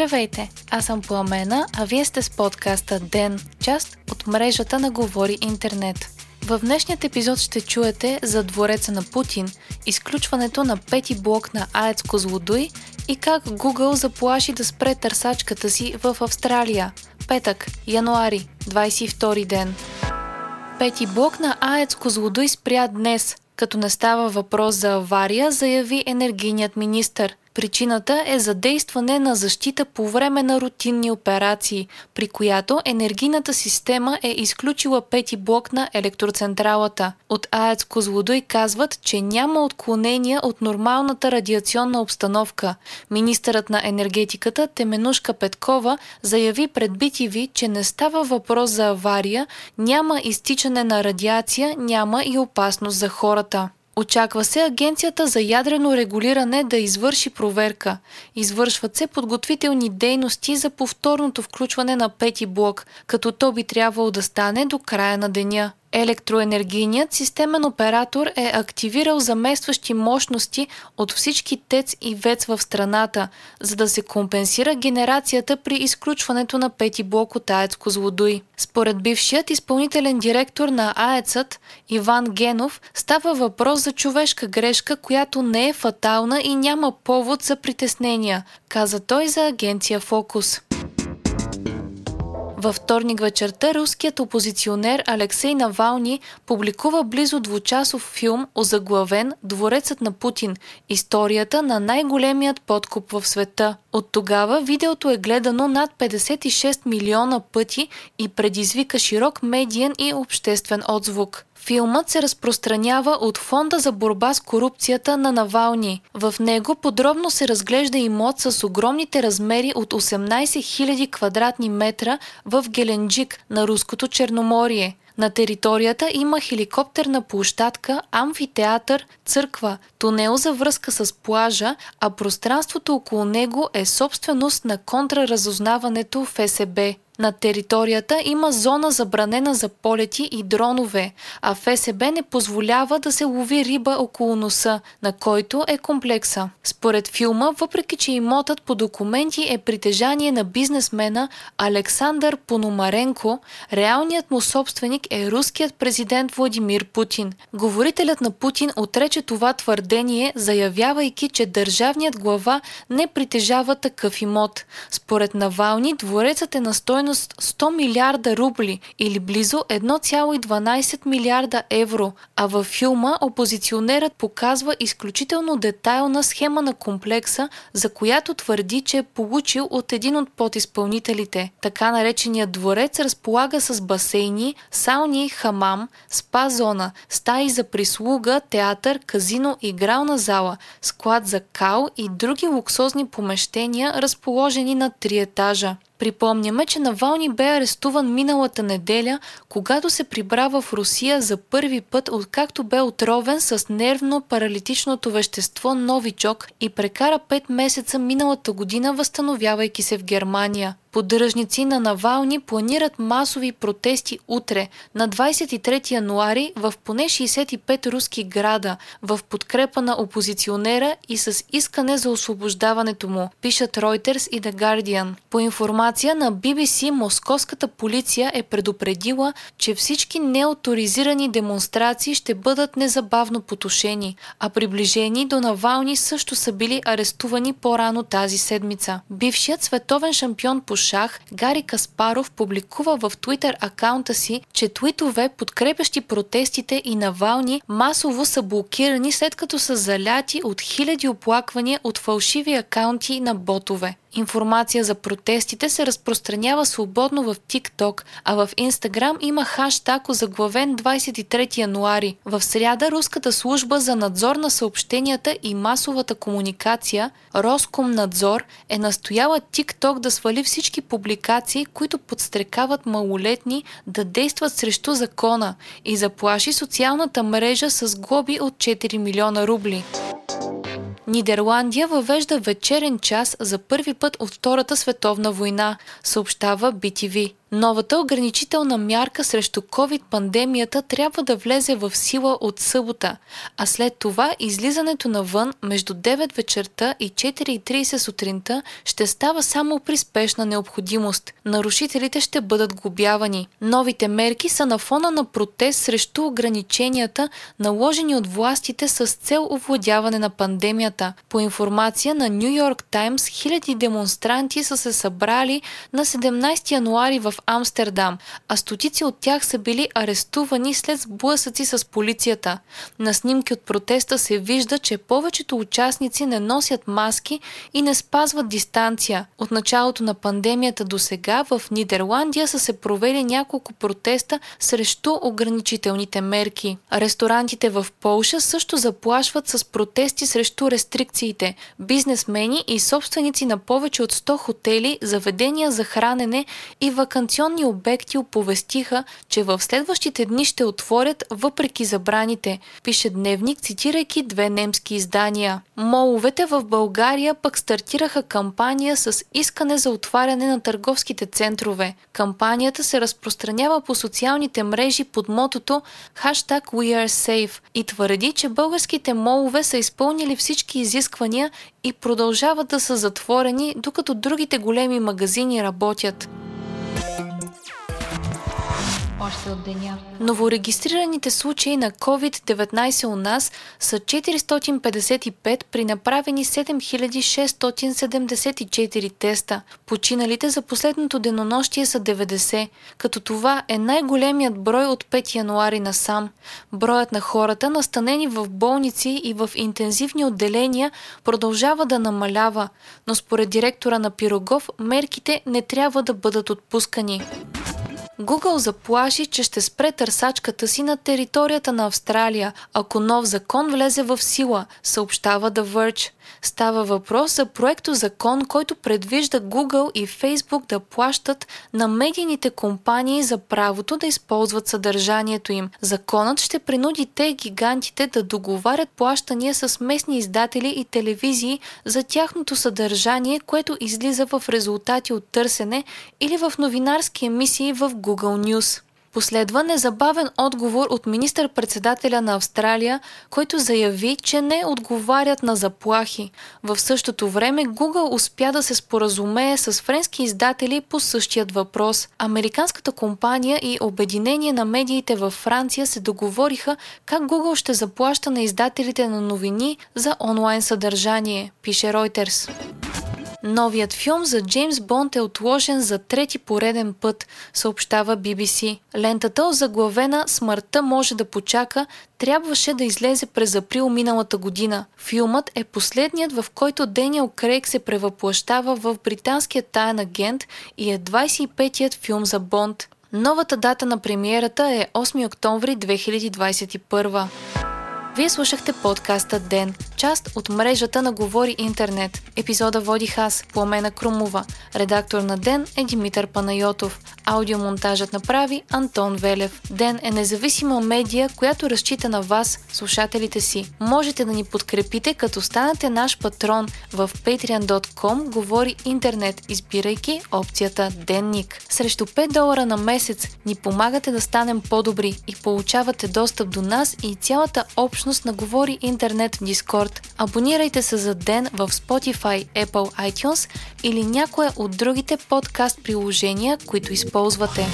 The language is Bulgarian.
Здравейте, аз съм Пламена, а вие сте с подкаста ДЕН, част от мрежата на Говори Интернет. В днешният епизод ще чуете за двореца на Путин, изключването на пети блок на АЕЦ Козлодуй и как Google заплаши да спре търсачката си в Австралия. Петък, януари, 22 ден. Пети блок на АЕЦ Козлодуй спря днес, като не става въпрос за авария, заяви енергийният министр. Причината е задействане на защита по време на рутинни операции, при която енергийната система е изключила пети блок на електроцентралата. От АЕЦ Козлодой казват, че няма отклонения от нормалната радиационна обстановка. Министърът на енергетиката Теменушка Петкова заяви пред BTV, че не става въпрос за авария, няма изтичане на радиация, няма и опасност за хората. Очаква се Агенцията за ядрено регулиране да извърши проверка. Извършват се подготвителни дейности за повторното включване на пети блок, като то би трябвало да стане до края на деня. Електроенергийният системен оператор е активирал заместващи мощности от всички ТЕЦ и ВЕЦ в страната, за да се компенсира генерацията при изключването на пети блок от АЕЦ Козлодуй. Според бившият изпълнителен директор на АЕЦът Иван Генов става въпрос за човешка грешка, която не е фатална и няма повод за притеснения, каза той за агенция Фокус. Във вторник вечерта руският опозиционер Алексей Навални публикува близо двучасов филм, озаглавен Дворецът на Путин – историята на най-големият подкуп в света. От тогава видеото е гледано над 56 милиона пъти и предизвика широк медиен и обществен отзвук. Филмът се разпространява от Фонда за борба с корупцията на Навални. В него подробно се разглежда имот с огромните размери от 18 000 квадратни метра в Геленджик на Руското Черноморие. На територията има хеликоптерна площадка, амфитеатър, църква, тунел за връзка с плажа, а пространството около него е собственост на контраразузнаването в СБ. На територията има зона забранена за полети и дронове, а ФСБ не позволява да се лови риба около носа, на който е комплекса. Според филма, въпреки че имотът по документи е притежание на бизнесмена Александър Пономаренко, реалният му собственик е руският президент Владимир Путин. Говорителят на Путин отрече това твърдение, заявявайки, че държавният глава не притежава такъв имот. Според Навални, дворецът е на стойност стойност 100 милиарда рубли или близо 1,12 милиарда евро, а във филма опозиционерът показва изключително детайлна схема на комплекса, за която твърди, че е получил от един от подизпълнителите. Така нареченият дворец разполага с басейни, сауни, хамам, спа зона, стаи за прислуга, театър, казино, игрална зала, склад за кал и други луксозни помещения, разположени на три етажа. Припомняме, че Навални бе арестуван миналата неделя, когато се прибра в Русия за първи път, откакто бе отровен с нервно-паралитичното вещество Новичок и прекара 5 месеца миналата година, възстановявайки се в Германия. Поддръжници на Навални планират масови протести утре, на 23 януари, в поне 65 руски града, в подкрепа на опозиционера и с искане за освобождаването му, пишат Reuters и The Guardian. По информация на BBC, московската полиция е предупредила, че всички неоторизирани демонстрации ще бъдат незабавно потушени, а приближени до Навални също са били арестувани по-рано тази седмица. Бившият световен шампион по шах Гари Каспаров публикува в Twitter акаунта си, че твитове, подкрепящи протестите и Навални, масово са блокирани след като са заляти от хиляди оплаквания от фалшиви акаунти на ботове. Информация за протестите се разпространява свободно в TikTok, а в Instagram има хаштаг озаглавен 23 януари. В сряда Руската служба за надзор на съобщенията и масовата комуникация Роскомнадзор е настояла TikTok да свали всички публикации, които подстрекават малолетни да действат срещу закона и заплаши социалната мрежа с глоби от 4 милиона рубли. Нидерландия въвежда вечерен час за първи път от Втората световна война, съобщава BTV. Новата ограничителна мярка срещу COVID-пандемията трябва да влезе в сила от събота, а след това излизането навън между 9 вечерта и 4.30 сутринта ще става само при спешна необходимост. Нарушителите ще бъдат глобявани. Новите мерки са на фона на протест срещу ограниченията, наложени от властите с цел овладяване на пандемията. По информация на Нью Йорк Таймс, хиляди демонстранти са се събрали на 17 януари в Амстердам, а стотици от тях са били арестувани след сблъсъци с полицията. На снимки от протеста се вижда, че повечето участници не носят маски и не спазват дистанция. От началото на пандемията до сега в Нидерландия са се провели няколко протеста срещу ограничителните мерки. Ресторантите в Полша също заплашват с протести срещу рестрикциите. Бизнесмени и собственици на повече от 100 хотели, заведения за хранене и вакансионни рекреационни обекти оповестиха, че в следващите дни ще отворят въпреки забраните, пише Дневник, цитирайки две немски издания. Моловете в България пък стартираха кампания с искане за отваряне на търговските центрове. Кампанията се разпространява по социалните мрежи под мотото Hashtag WeAreSafe и твърди, че българските молове са изпълнили всички изисквания и продължават да са затворени, докато другите големи магазини работят още от деня. Новорегистрираните случаи на COVID-19 у нас са 455 при направени 7674 теста. Починалите за последното денонощие са 90, като това е най-големият брой от 5 януари насам. Броят на хората, настанени в болници и в интензивни отделения, продължава да намалява, но според директора на Пирогов мерките не трябва да бъдат отпускани. Google заплаши, че ще спре търсачката си на територията на Австралия, ако нов закон влезе в сила, съобщава The Verge. Става въпрос за проекто закон, който предвижда Google и Facebook да плащат на медийните компании за правото да използват съдържанието им. Законът ще принуди те гигантите да договарят плащания с местни издатели и телевизии за тяхното съдържание, което излиза в резултати от търсене или в новинарски емисии в Google News. Последва незабавен отговор от министър-председателя на Австралия, който заяви, че не отговарят на заплахи. В същото време Google успя да се споразумее с френски издатели по същият въпрос. Американската компания и Обединение на медиите във Франция се договориха как Google ще заплаща на издателите на новини за онлайн съдържание, пише Reuters. Новият филм за Джеймс Бонд е отложен за трети пореден път, съобщава BBC. Лентата, озаглавена «Смъртта може да почака», трябваше да излезе през април миналата година. Филмът е последният, в който Дениел Крейг се превъплащава в британския таен агент и е 25-ият филм за Бонд. Новата дата на премиерата е 8 октомври 2021. Вие слушахте подкаста Ден, част от мрежата на Говори Интернет. Епизода водих аз, Пламена Крумова. Редактор на Ден е Димитър Панайотов. Аудиомонтажът направи Антон Велев. Ден е независима медия, която разчита на вас, слушателите си. Можете да ни подкрепите, като станете наш патрон в patreon.com Говори Интернет, избирайки опцията Денник. Срещу 5 долара на месец ни помагате да станем по-добри и получавате достъп до нас и цялата общност на Говори Интернет в Discord. Абонирайте се за ден в Spotify, Apple iTunes или някое от другите подкаст приложения, които използвате.